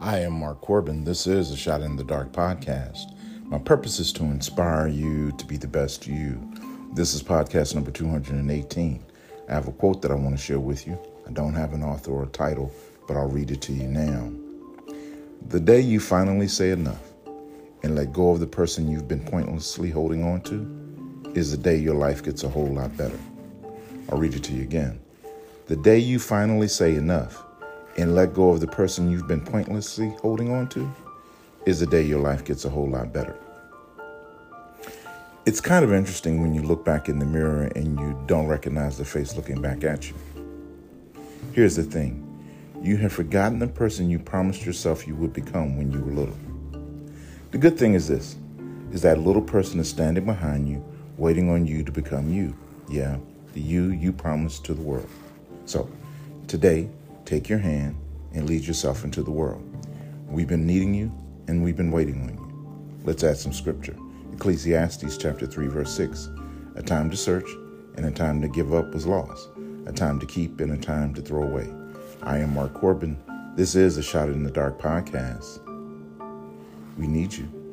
I am Mark Corbin. This is a Shot in the Dark podcast. My purpose is to inspire you to be the best you. This is podcast number 218. I have a quote that I want to share with you. I don't have an author or title, but I'll read it to you now. The day you finally say enough and let go of the person you've been pointlessly holding on to is the day your life gets a whole lot better. I'll read it to you again. The day you finally say enough and let go of the person you've been pointlessly holding on to is the day your life gets a whole lot better. It's kind of interesting when you look back in the mirror and you don't recognize the face looking back at you. Here's the thing you have forgotten the person you promised yourself you would become when you were little. The good thing is this is that little person is standing behind you, waiting on you to become you. Yeah, the you you promised to the world. So, today, Take your hand and lead yourself into the world. We've been needing you and we've been waiting on you. Let's add some scripture. Ecclesiastes chapter 3 verse 6. A time to search and a time to give up was lost. A time to keep and a time to throw away. I am Mark Corbin. This is a Shot in the Dark podcast. We need you.